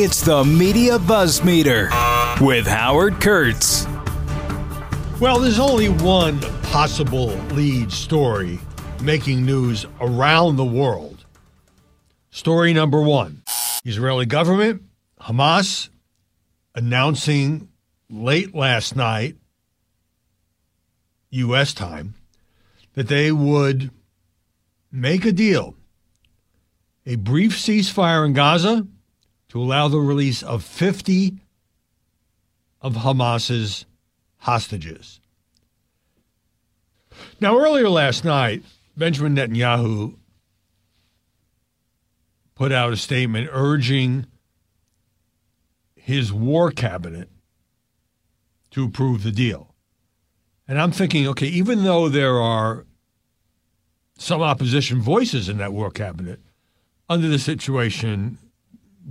It's the Media Buzz Meter with Howard Kurtz. Well, there's only one possible lead story making news around the world. Story number one Israeli government, Hamas, announcing late last night, U.S. time, that they would make a deal, a brief ceasefire in Gaza to allow the release of 50 of Hamas's hostages. Now, earlier last night, Benjamin Netanyahu put out a statement urging his war cabinet to approve the deal. And I'm thinking, okay, even though there are some opposition voices in that war cabinet, under the situation,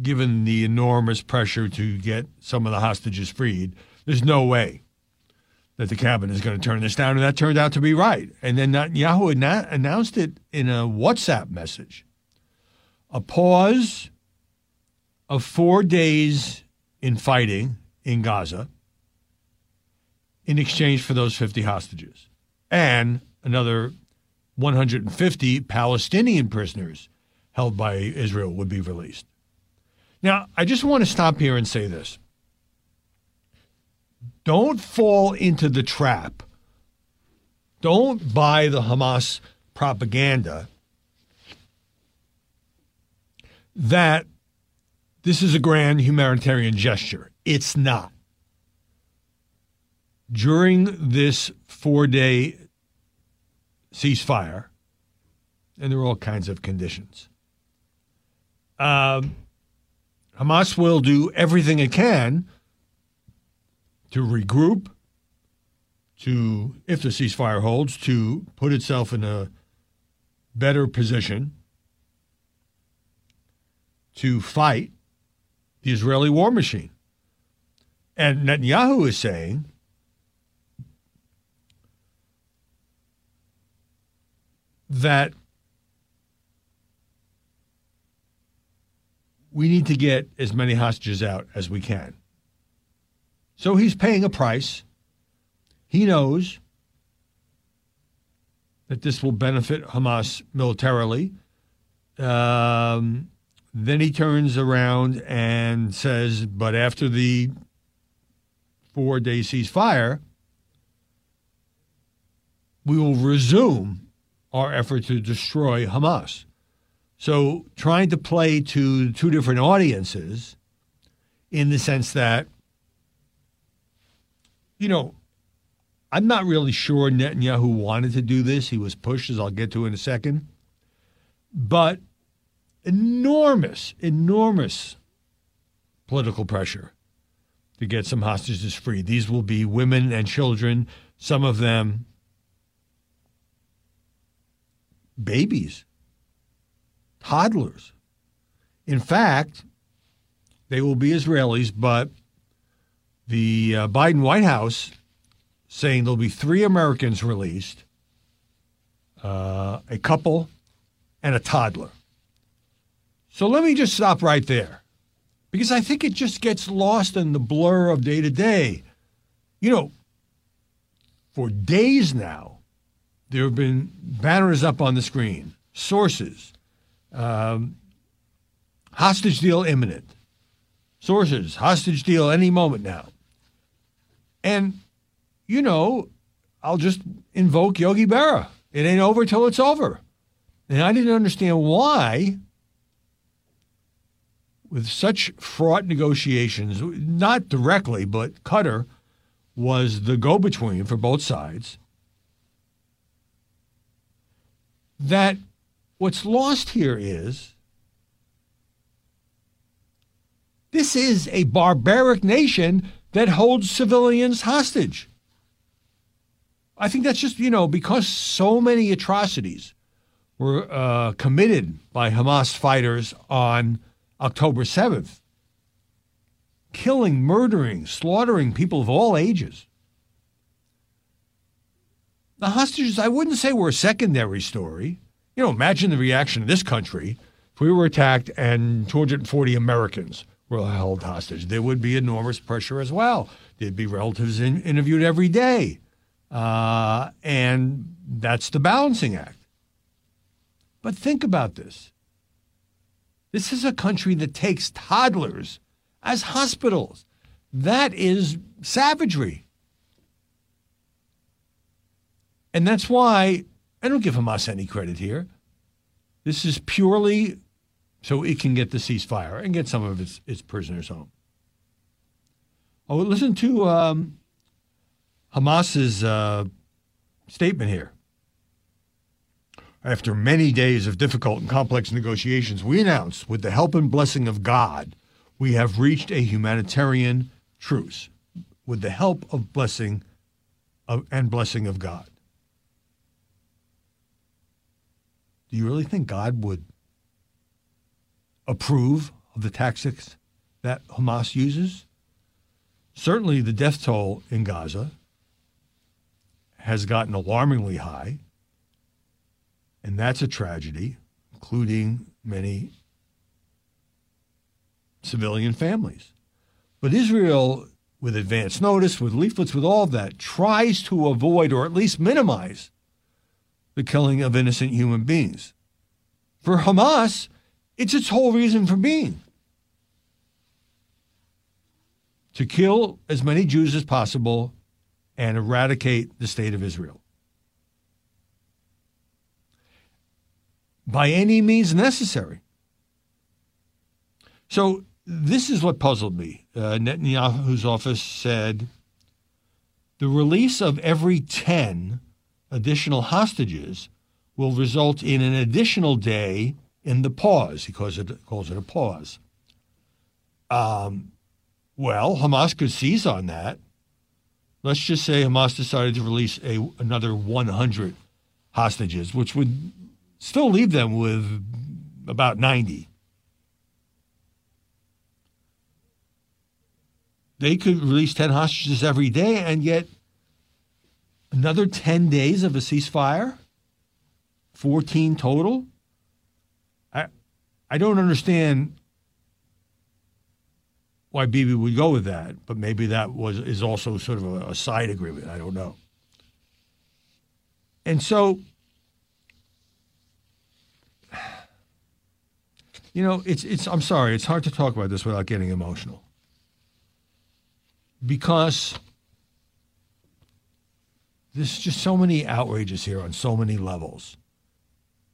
given the enormous pressure to get some of the hostages freed, there's no way that the cabinet is going to turn this down. And that turned out to be right. And then Netanyahu announced it in a WhatsApp message a pause of four days in fighting in Gaza in exchange for those 50 hostages and another 150 Palestinian prisoners held by Israel would be released. Now, I just want to stop here and say this. Don't fall into the trap. Don't buy the Hamas propaganda that this is a grand humanitarian gesture. It's not. During this four day ceasefire, and there are all kinds of conditions, um, Hamas will do everything it can to regroup, to, if the ceasefire holds, to put itself in a better position to fight the Israeli war machine. And Netanyahu is saying that we need to get as many hostages out as we can. So he's paying a price. He knows that this will benefit Hamas militarily. Um, then he turns around and says, but after the four day ceasefire, we will resume our effort to destroy Hamas. So trying to play to two different audiences in the sense that, you know, I'm not really sure Netanyahu wanted to do this. He was pushed, as I'll get to in a second. But enormous, enormous political pressure to get some hostages free. These will be women and children, some of them babies toddlers. In fact, they will be Israelis, but the uh, Biden White House saying there'll be three Americans released, uh, a couple, and a toddler. So let me just stop right there because I think it just gets lost in the blur of day to day. You know, for days now, there have been banners up on the screen, sources, um, hostage deal imminent. Sources, hostage deal any moment now. And, you know, I'll just invoke Yogi Berra. It ain't over till it's over. And I didn't understand why, with such fraught negotiations, not directly, but Qatar was the go between for both sides, that What's lost here is this is a barbaric nation that holds civilians hostage. I think that's just, you know, because so many atrocities were uh, committed by Hamas fighters on October 7th, killing, murdering, slaughtering people of all ages. The hostages, I wouldn't say were a secondary story. You know, imagine the reaction in this country if we were attacked and 240 Americans were held hostage, there would be enormous pressure as well. There'd be relatives in, interviewed every day. Uh, and that's the balancing act. But think about this this is a country that takes toddlers as hospitals. That is savagery. And that's why I don't give Hamas any credit here. This is purely so it can get the ceasefire and get some of its, its prisoners home. Oh, listen to um, Hamas's uh, statement here. After many days of difficult and complex negotiations, we announced, with the help and blessing of God, we have reached a humanitarian truce. With the help of blessing of, and blessing of God. Do you really think God would approve of the tactics that Hamas uses? Certainly, the death toll in Gaza has gotten alarmingly high, and that's a tragedy, including many civilian families. But Israel, with advance notice, with leaflets, with all of that, tries to avoid or at least minimize the killing of innocent human beings. For Hamas, it's its whole reason for being to kill as many Jews as possible and eradicate the state of Israel. By any means necessary. So, this is what puzzled me. Uh, Netanyahu's office said the release of every 10 additional hostages will result in an additional day in the pause. He calls it, calls it a pause. Um, well, Hamas could seize on that. Let's just say Hamas decided to release a, another 100 hostages, which would still leave them with about 90. They could release 10 hostages every day, and yet another 10 days of a ceasefire, 14 total. I, I don't understand why Bibi would go with that, but maybe that was is also sort of a, a side agreement. I don't know. And so, you know, it's it's. I'm sorry, it's hard to talk about this without getting emotional because there's just so many outrages here on so many levels.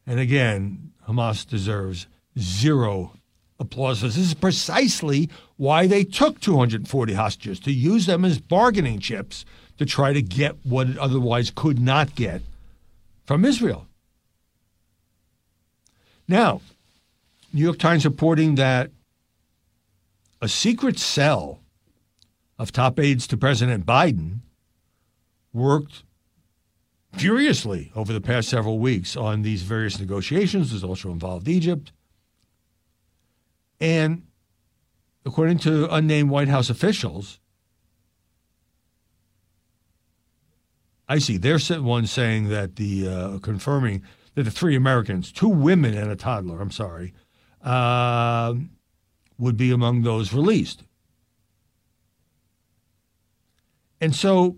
And again, Hamas deserves zero applause. This is precisely why they took 240 hostages to use them as bargaining chips to try to get what it otherwise could not get from Israel. Now, New York Times reporting that a secret cell of top aides to President Biden worked furiously over the past several weeks on these various negotiations. Has also involved Egypt. And according to unnamed White House officials, I see they're one saying that the uh, confirming that the three Americans, two women and a toddler, I'm sorry, uh, would be among those released. And so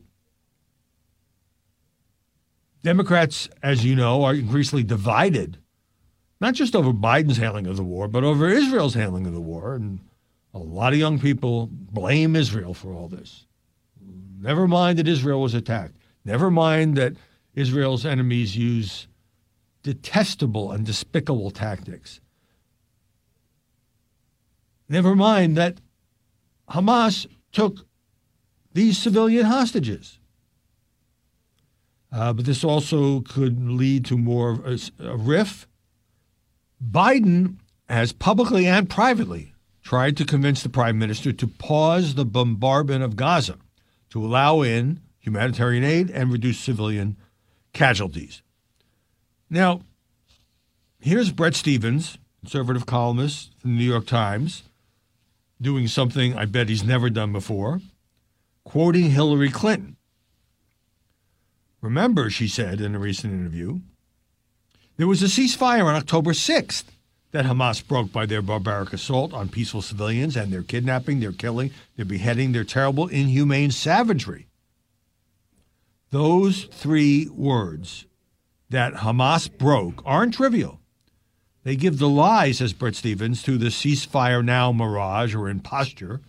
Democrats, as you know, are increasingly divided, not just over Biden's handling of the war, but over Israel's handling of the war. And a lot of young people blame Israel for all this. Never mind that Israel was attacked. Never mind that Israel's enemies use detestable and despicable tactics. Never mind that Hamas took these civilian hostages. Uh, but this also could lead to more of a, a riff. Biden has publicly and privately tried to convince the prime minister to pause the bombardment of Gaza to allow in humanitarian aid and reduce civilian casualties. Now, here's Bret Stephens, conservative columnist from the New York Times, doing something I bet he's never done before, quoting Hillary Clinton. Remember, she said in a recent interview, there was a ceasefire on October 6th that Hamas broke by their barbaric assault on peaceful civilians and their kidnapping, their killing, their beheading, their terrible, inhumane savagery. Those three words that Hamas broke aren't trivial. They give the lie, says Bret Stephens, to the ceasefire now mirage or imposture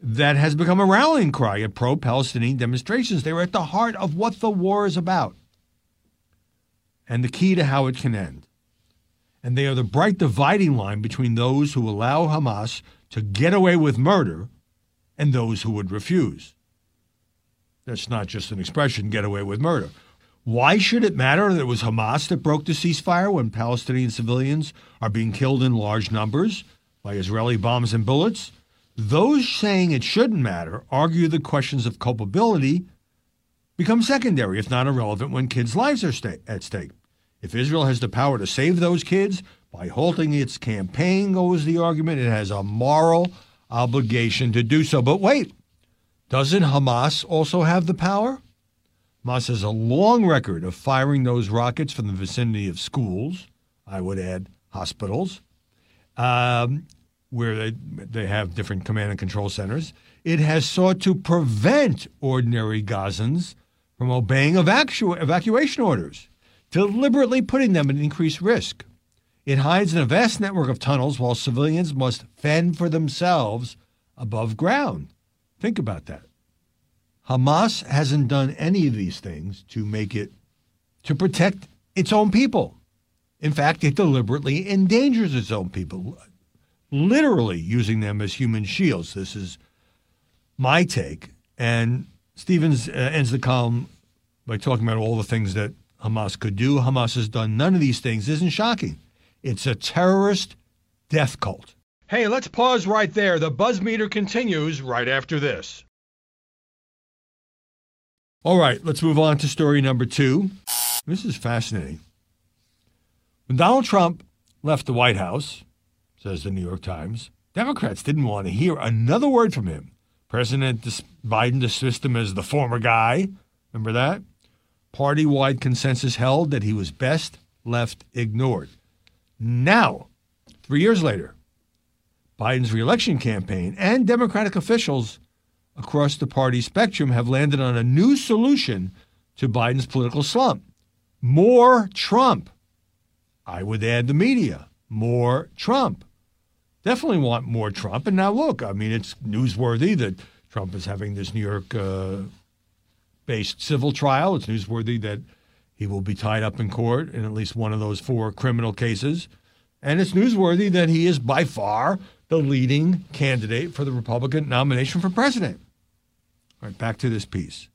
that has become a rallying cry at pro Palestinian demonstrations. They are at the heart of what the war is about and the key to how it can end. And they are the bright dividing line between those who allow Hamas to get away with murder and those who would refuse. That's not just an expression, get away with murder. Why should it matter that it was Hamas that broke the ceasefire when Palestinian civilians are being killed in large numbers by Israeli bombs and bullets? Those saying it shouldn't matter argue the questions of culpability become secondary, if not irrelevant, when kids' lives are sta- at stake. If Israel has the power to save those kids by halting its campaign, goes the argument, it has a moral obligation to do so. But wait, doesn't Hamas also have the power? Hamas has a long record of firing those rockets from the vicinity of schools, I would add hospitals, um, where they, they have different command and control centers. It has sought to prevent ordinary Gazans from obeying evacu- evacuation orders, deliberately putting them at increased risk. It hides in a vast network of tunnels while civilians must fend for themselves above ground. Think about that. Hamas hasn't done any of these things to make it, to protect its own people. In fact, it deliberately endangers its own people, literally using them as human shields. This is my take. And Stephens uh, ends the column by talking about all the things that Hamas could do. Hamas has done none of these things. Isn't shocking. It's a terrorist death cult. Hey, let's pause right there. The buzz meter continues right after this. All right, let's move on to story number two. This is fascinating. When Donald Trump left the White House, says the New York Times, Democrats didn't want to hear another word from him. President Biden dismissed him as the former guy. Remember that? Party wide consensus held that he was best left ignored. Now, three years later, Biden's reelection campaign and Democratic officials across the party spectrum have landed on a new solution to Biden's political slump more Trump. I would add the media, more Trump. Definitely want more Trump. And now look, I mean, it's newsworthy that Trump is having this New York uh, based civil trial. It's newsworthy that he will be tied up in court in at least one of those four criminal cases. And it's newsworthy that he is by far the leading candidate for the Republican nomination for president. All right, back to this piece.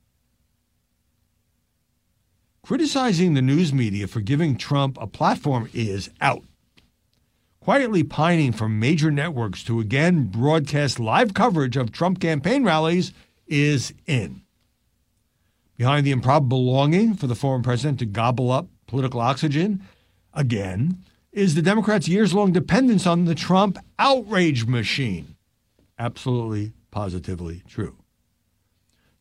Criticizing the news media for giving Trump a platform is out. Quietly pining for major networks to again broadcast live coverage of Trump campaign rallies is in. Behind the improbable longing for the former president to gobble up political oxygen again is the Democrats' years long dependence on the Trump outrage machine. Absolutely, positively true.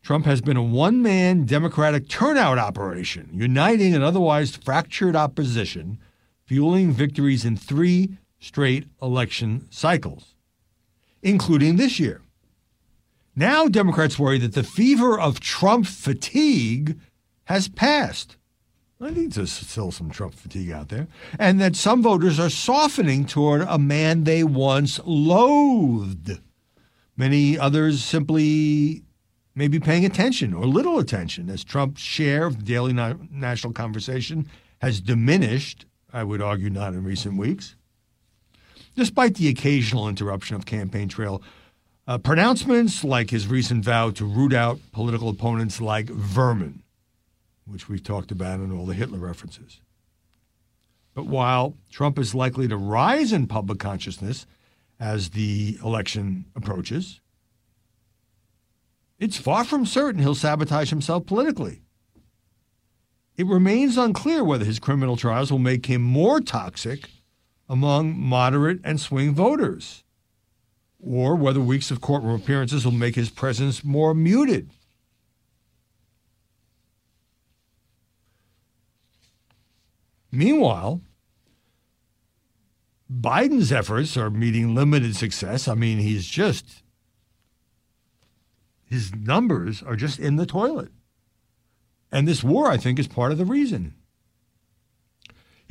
Trump has been a one man Democratic turnout operation, uniting an otherwise fractured opposition, fueling victories in three straight election cycles, including this year. Now, Democrats worry that the fever of Trump fatigue has passed. I think there's still some Trump fatigue out there, and that some voters are softening toward a man they once loathed. Many others simply may be paying attention or little attention as Trump's share of the daily national conversation has diminished, I would argue, not in recent weeks. Despite the occasional interruption of campaign trail uh, pronouncements like his recent vow to root out political opponents like vermin, which we've talked about in all the Hitler references. But while Trump is likely to rise in public consciousness as the election approaches, it's far from certain he'll sabotage himself politically. It remains unclear whether his criminal trials will make him more toxic among moderate and swing voters, or whether weeks of courtroom appearances will make his presence more muted. Meanwhile, Biden's efforts are meeting limited success. I mean, he's just, his numbers are just in the toilet. And this war, I think, is part of the reason.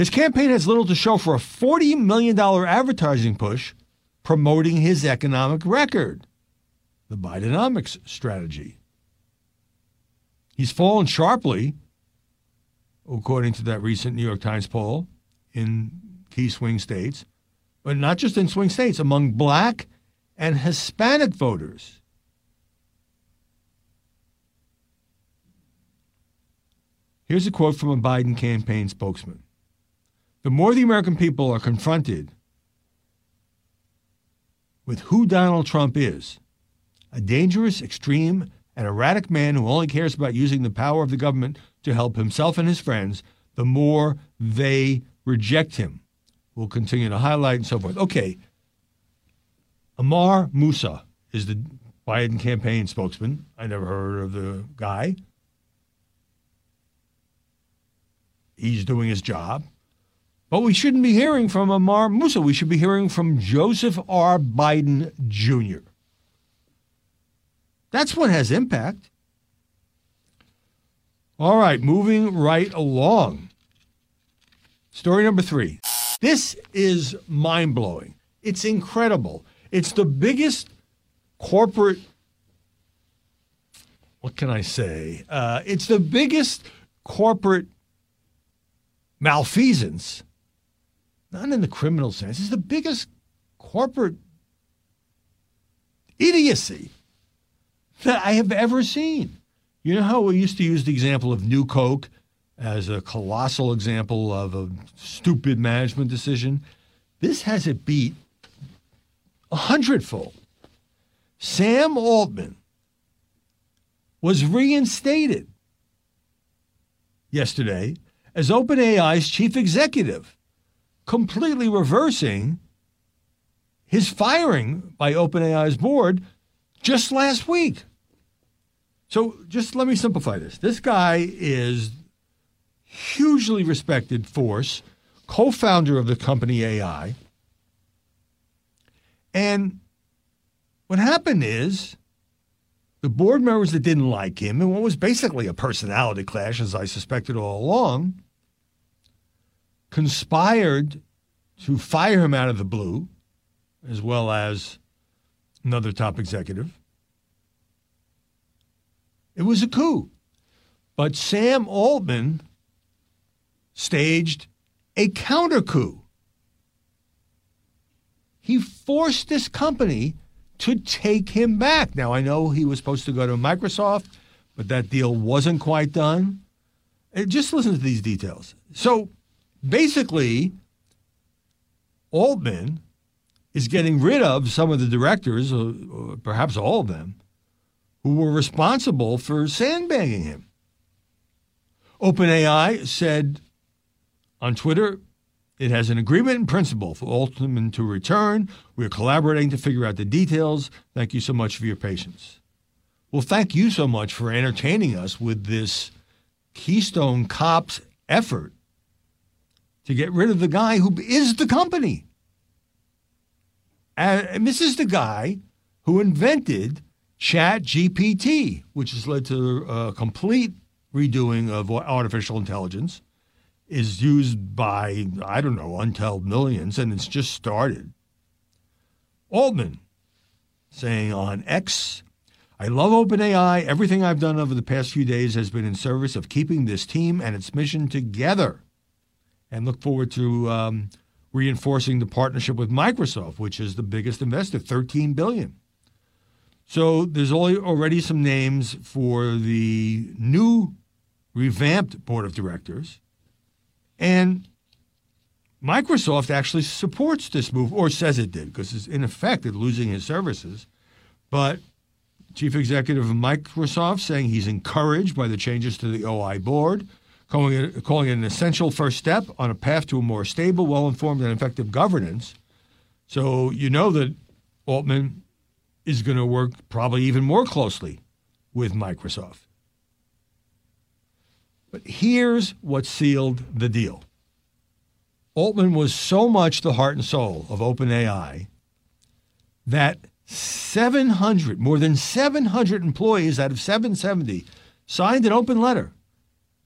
His campaign has little to show for a $40 million advertising push promoting his economic record, the Bidenomics strategy. He's fallen sharply, according to that recent New York Times poll, in key swing states, but not just in swing states, among black and Hispanic voters. Here's a quote from a Biden campaign spokesman The more the American people are confronted with who Donald Trump is a dangerous, extreme, and erratic man who only cares about using the power of the government to help himself and his friends the more they reject him. We'll continue to highlight and so forth. Okay. Ammar Moussa is the Biden campaign spokesman. I never heard of the guy. He's doing his job. But we shouldn't be hearing from Ammar Moussa. We should be hearing from Joseph R. Biden Jr. That's what has impact. All right, moving right along. Story number three. This is mind blowing. It's incredible. It's the biggest corporate, what can I say? Uh, it's the biggest corporate malfeasance, not in the criminal sense, it's the biggest corporate idiocy that I have ever seen. You know how we used to use the example of New Coke as a colossal example of a stupid management decision? This has it beat a hundredfold. Sam Altman was reinstated yesterday as OpenAI's chief executive, completely reversing his firing by OpenAI's board just last week. So just let me simplify this. This guy is hugely respected force, co-founder of the company AI. And what happened is the board members that didn't like him, and what was basically a personality clash, as I suspected all along, conspired to fire him out of the blue, as well as another top executive. It was a coup. But Sam Altman staged a counter coup. He forced this company to take him back. Now, I know he was supposed to go to Microsoft, but that deal wasn't quite done. And just listen to these details. So basically, Altman is getting rid of some of the directors, or perhaps all of them, who were responsible for sandbagging him. OpenAI said on Twitter it has an agreement in principle for Altman to return. We're collaborating to figure out the details. Thank you so much for your patience. Well, thank you so much for entertaining us with this Keystone Cops effort to get rid of the guy who is the company. Uh, and this is the guy who invented Chat GPT, which has led to a uh, complete redoing of artificial intelligence, is used by, I don't know, untold millions, and it's just started. Altman saying on X, I love OpenAI. Everything I've done over the past few days has been in service of keeping this team and its mission together. And look forward to um, reinforcing the partnership with Microsoft, which is the biggest investor, 13 billion. So there's already some names for the new revamped board of directors. And Microsoft actually supports this move, or says it did, because it's in effect it's losing his services. But chief executive of Microsoft saying he's encouraged by the changes to the OI board, calling it, calling it an essential first step on a path to a more stable, well informed, and effective governance. So you know that Altman is going to work probably even more closely with Microsoft. But here's what sealed the deal Altman was so much the heart and soul of OpenAI that 700, more than 700 employees out of 770 signed an open letter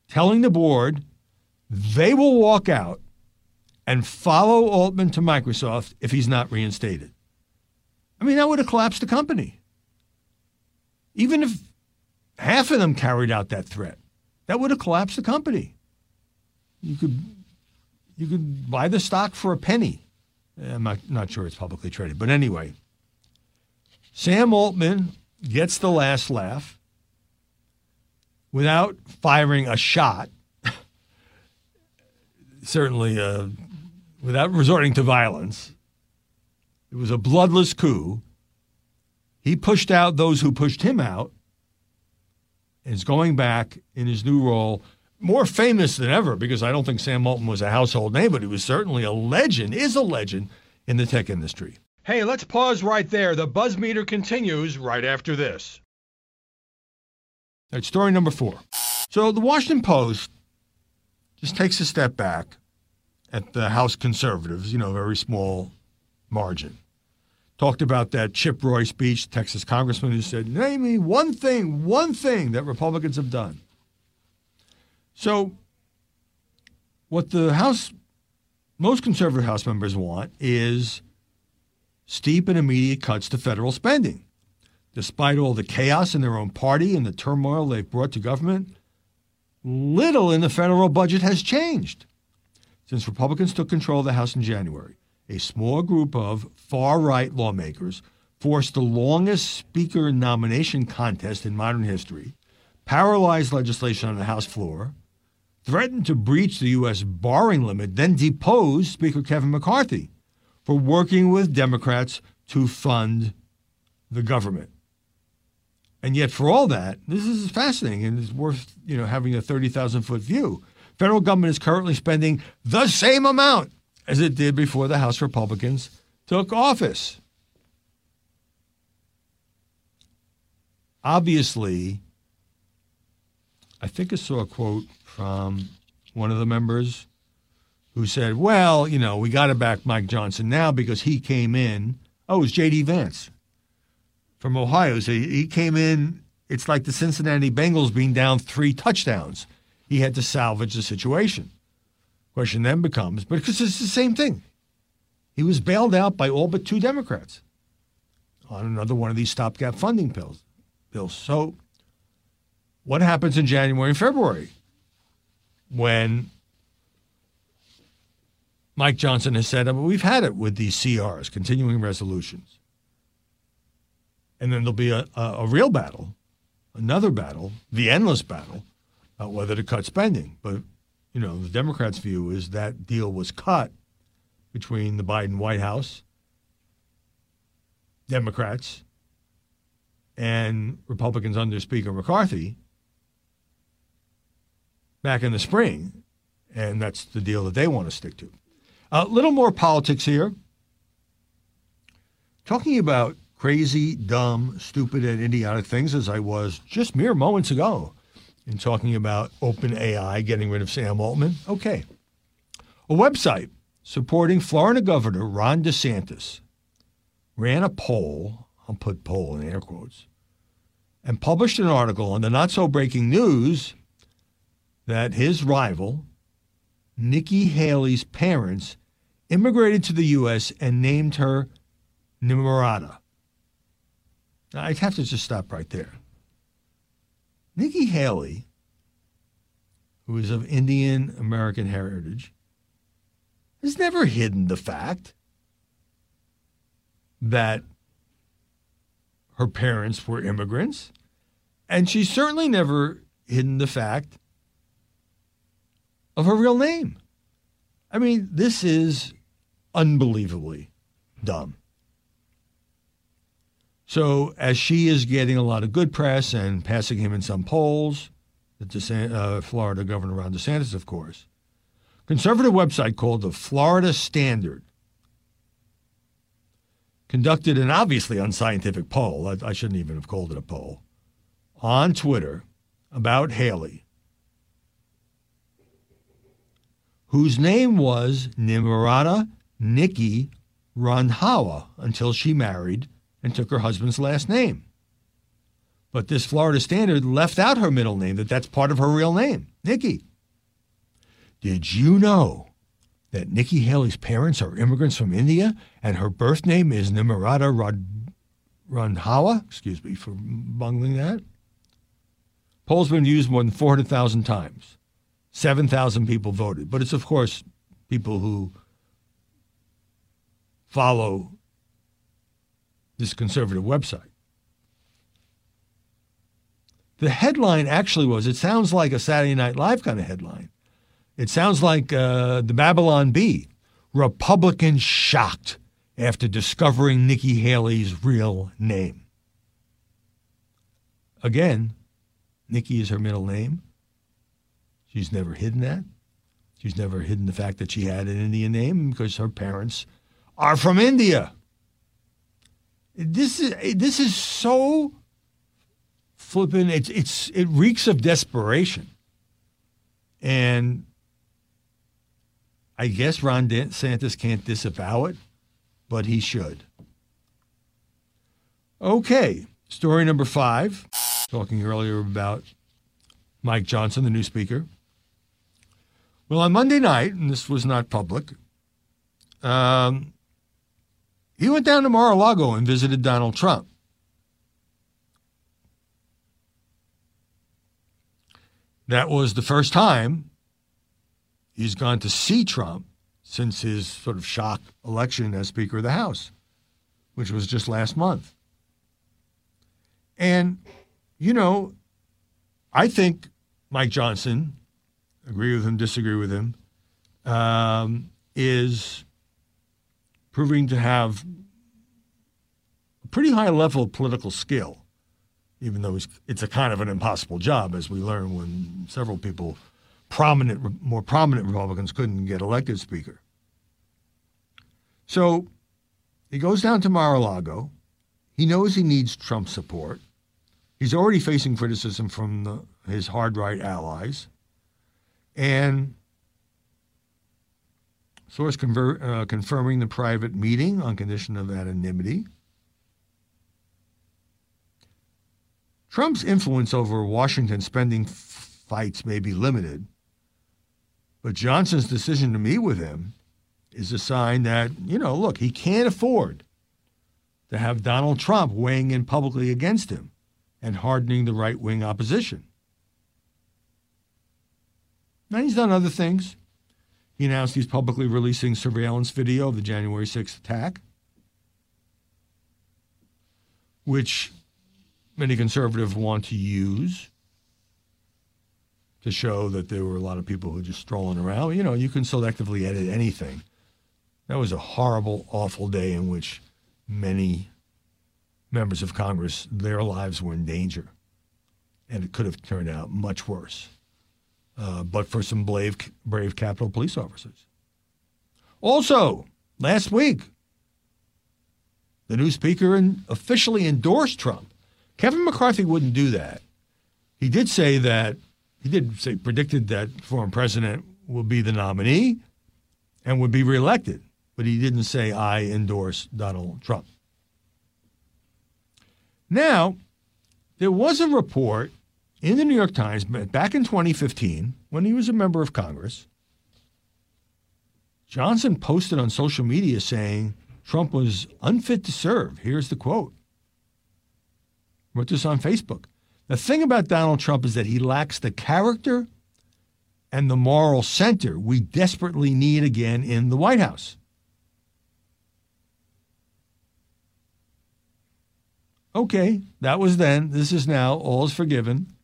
telling the board they will walk out and follow Altman to Microsoft if he's not reinstated. I mean, that would have collapsed the company. Even if half of them carried out that threat, that would have collapsed the company. You could you could buy the stock for a penny. I'm not, not sure it's publicly traded, but anyway, Sam Altman gets the last laugh without firing a shot. Certainly, uh, without resorting to violence. It was a bloodless coup. He pushed out those who pushed him out and is going back in his new role, more famous than ever because I don't think Sam Altman was a household name, but he was certainly a legend, is a legend in the tech industry. Hey, let's pause right there. The buzz meter continues right after this. Story number four. So the Washington Post just takes a step back at the House conservatives, you know, very small margin. Talked about that Chip Roy speech, Texas congressman who said, Name me one thing, one thing that Republicans have done. So, what the House, most conservative House members want is steep and immediate cuts to federal spending. Despite all the chaos in their own party and the turmoil they've brought to government, little in the federal budget has changed. Since Republicans took control of the House in January, a small group of far right lawmakers forced the longest speaker nomination contest in modern history, paralyzed legislation on the House floor, threatened to breach the U.S. borrowing limit, then deposed Speaker Kevin McCarthy for working with Democrats to fund the government. And yet, for all that, this is fascinating and it's worth you know having a thirty thousand foot view. Federal government is currently spending the same amount as it did before the House Republicans took office. Obviously, I think I saw a quote from one of the members who said, well, you know, we got to back Mike Johnson now because he came in. Oh, it was J.D. Vance from Ohio. So he came in. It's like the Cincinnati Bengals being down three touchdowns. He had to salvage the situation. Question then becomes, but because it's the same thing. He was bailed out by all but two Democrats on another one of these stopgap funding bills. Bills. So, what happens in January and February when Mike Johnson has said, I mean, we've had it with these CRs, continuing resolutions. And then there'll be a, a, a real battle, another battle, the endless battle, about whether to cut spending. But, you know, the Democrats' view is that deal was cut between the Biden White House, Democrats, and Republicans under Speaker McCarthy back in the spring. And that's the deal that they want to stick to. A little more politics here. Talking about crazy, dumb, stupid, and idiotic things as I was just mere moments ago in talking about OpenAI getting rid of Sam Altman. Okay. A website supporting Florida Governor Ron DeSantis ran a poll, I'll put poll in air quotes, and published an article on the not so breaking news that his rival, Nikki Haley's parents, immigrated to the U.S. and named her Nimrata. I'd have to just stop right there. Nikki Haley, who is of Indian American heritage, has never hidden the fact that her parents were immigrants. And she's certainly never hidden the fact of her real name. I mean, this is unbelievably dumb. So, as she is getting a lot of good press and passing him in some polls, the uh, Florida Governor Ron DeSantis, of course, conservative website called the Florida Standard conducted an obviously unscientific poll. I, I shouldn't even have called it a poll on Twitter about Haley whose name was Nimrata Nikki Randhawa until she married and took her husband's last name. But this Florida Standard left out her middle name, that that's part of her real name, Nikki. Did you know that Nikki Haley's parents are immigrants from India and her birth name is Nimrata Randhawa? Excuse me for bungling that. Poll's been used more than 400,000 times. 7,000 people voted. But it's, of course, people who follow this conservative website. The headline actually was it sounds like a Saturday Night Live kind of headline. It sounds like uh, the Babylon Bee. Republicans shocked after discovering Nikki Haley's real name. Again, Nikki is her middle name. She's never hidden that. She's never hidden the fact that she had an Indian name because her parents are from India. This is this is so flipping. It's it's it reeks of desperation, and I guess Ron DeSantis can't disavow it, but he should. Okay, story number five. Talking earlier about Mike Johnson, the new speaker. Well, on Monday night, and this was not public, um, he went down to Mar a Lago and visited Donald Trump. That was the first time he's gone to see Trump since his sort of shock election as Speaker of the House, which was just last month. And, you know, I think Mike Johnson, agree with him, disagree with him, um, is proving to have a pretty high level of political skill, even though it's a kind of an impossible job, as we learned when several people, prominent, more prominent Republicans, couldn't get elected Speaker. So he goes down to Mar-a-Lago. He knows he needs Trump support. He's already facing criticism from the, his hard right allies. And Source conver- uh, confirming the private meeting on condition of anonymity. Trump's influence over Washington spending fights may be limited, but Johnson's decision to meet with him is a sign that, you know, look, he can't afford to have Donald Trump weighing in publicly against him and hardening the right wing opposition. Now, he's done other things. He announced he's publicly releasing surveillance video of the January 6th attack, which many conservatives want to use to show that there were a lot of people who were just strolling around. You know, you can selectively edit anything. That was a horrible, awful day in which many members of Congress, their lives were in danger. And it could have turned out much worse uh, but for some brave, brave Capitol police officers. Also, last week, the new speaker officially endorsed Trump. Kevin McCarthy wouldn't do that. He did say that he did say predicted that former president will be the nominee and would be reelected, but he didn't say I endorse Donald Trump. Now, there was a report in the New York Times back in 2015, when he was a member of Congress, Johnson posted on social media saying Trump was unfit to serve. Here's the quote. Wrote this on Facebook. The thing about Donald Trump is that he lacks the character and the moral center we desperately need again in the White House. Okay, that was then. This is now. All is forgiven.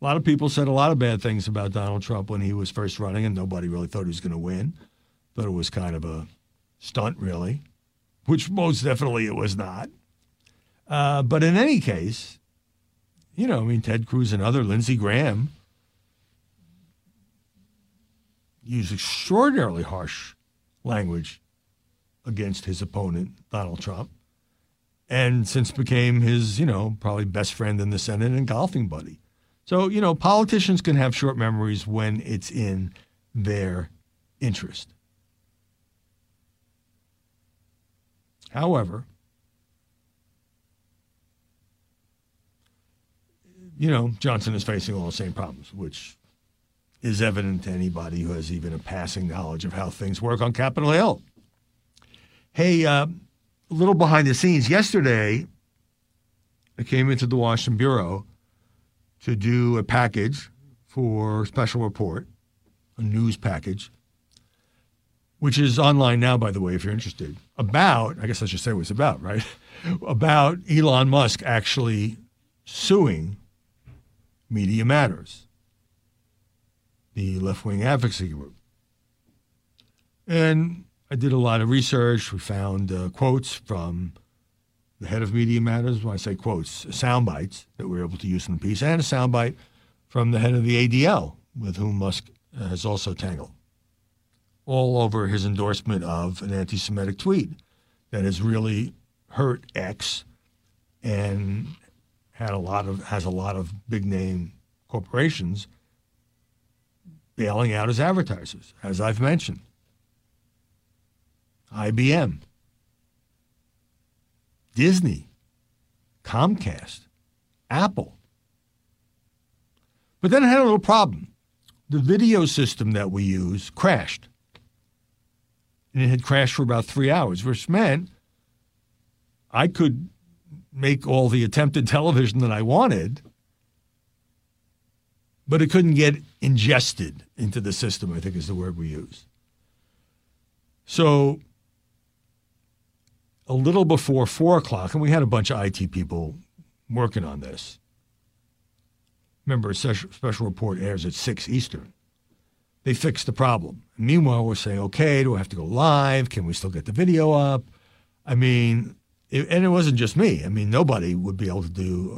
A lot of people said a lot of bad things about Donald Trump when he was first running, and nobody really thought he was going to win. Thought it was kind of a stunt, really, which most definitely it was not. Uh, but in any case, you know, I mean, Ted Cruz and other, Lindsey Graham, used extraordinarily harsh language against his opponent, Donald Trump, and since became his, you know, probably best friend in the Senate and golfing buddy. So, you know, politicians can have short memories when it's in their interest. However, you know, Johnson is facing all the same problems, which is evident to anybody who has even a passing knowledge of how things work on Capitol Hill. Hey, uh, a little behind the scenes. Yesterday, I came into the Washington Bureau to do a package for special report, a news package, which is online now, by the way, if you're interested, about, I guess I should say what it's about, right? about Elon Musk actually suing Media Matters, the left wing advocacy group. And I did a lot of research. We found uh, quotes from the head of Media Matters. When I say quotes, sound bites that we're able to use in the piece, and a soundbite from the head of the ADL, with whom Musk uh, has also tangled, all over his endorsement of an anti Semitic tweet that has really hurt X and had a lot of has a lot of big name corporations bailing out his advertisers, as I've mentioned. IBM, Disney, Comcast, Apple. But then I had a little problem. The video system that we use crashed. And it had crashed for about three hours, which meant I could make all the attempted television that I wanted, but it couldn't get ingested into the system, I think is the word we use. So a little before four o'clock, and we had a bunch of IT people working on this. Remember, a special report airs at 6 Eastern. They fixed the problem. Meanwhile, we're saying, okay, do I have to go live? Can we still get the video up? I mean, it, and it wasn't just me. I mean, nobody would be able to do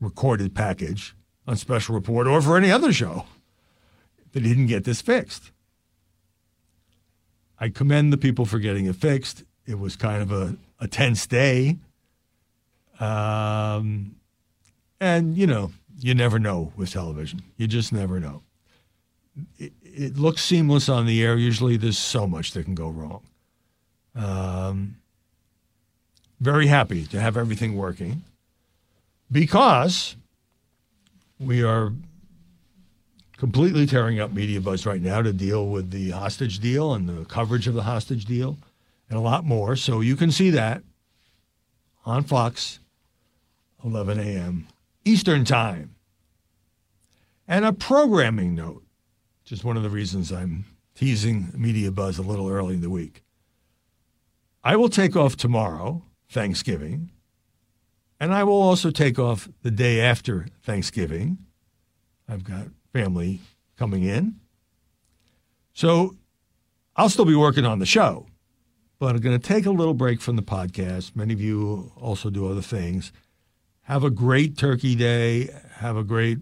a recorded package on special report or for any other show that didn't get this fixed. I commend the people for getting it fixed. It was kind of a, a tense day. Um, and, you know, you never know with television. You just never know. It, it, looks seamless on the air. Usually there's so much that can go wrong. Um, very happy to have everything working because we are completely tearing up media buzz right now to deal with the hostage deal and the coverage of the hostage deal and a lot more. So you can see that on Fox, 11 a.m. Eastern Time. And a programming note, which is one of the reasons I'm teasing Media Buzz a little early in the week. I will take off tomorrow, Thanksgiving, and I will also take off the day after Thanksgiving. I've got family coming in. So I'll still be working on the show but I'm going to take a little break from the podcast. Many of you also do other things. Have a great Turkey Day. Have a great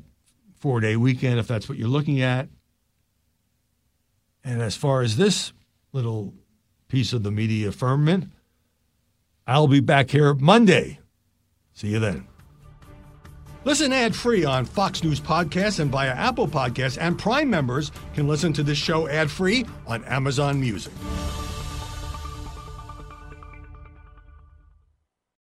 four day weekend if that's what you're looking at. And as far as this little piece of the media firmament, I'll be back here Monday. See you then. Listen ad free on Fox News Podcasts and via Apple Podcasts, and Prime members can listen to this show ad free on Amazon Music.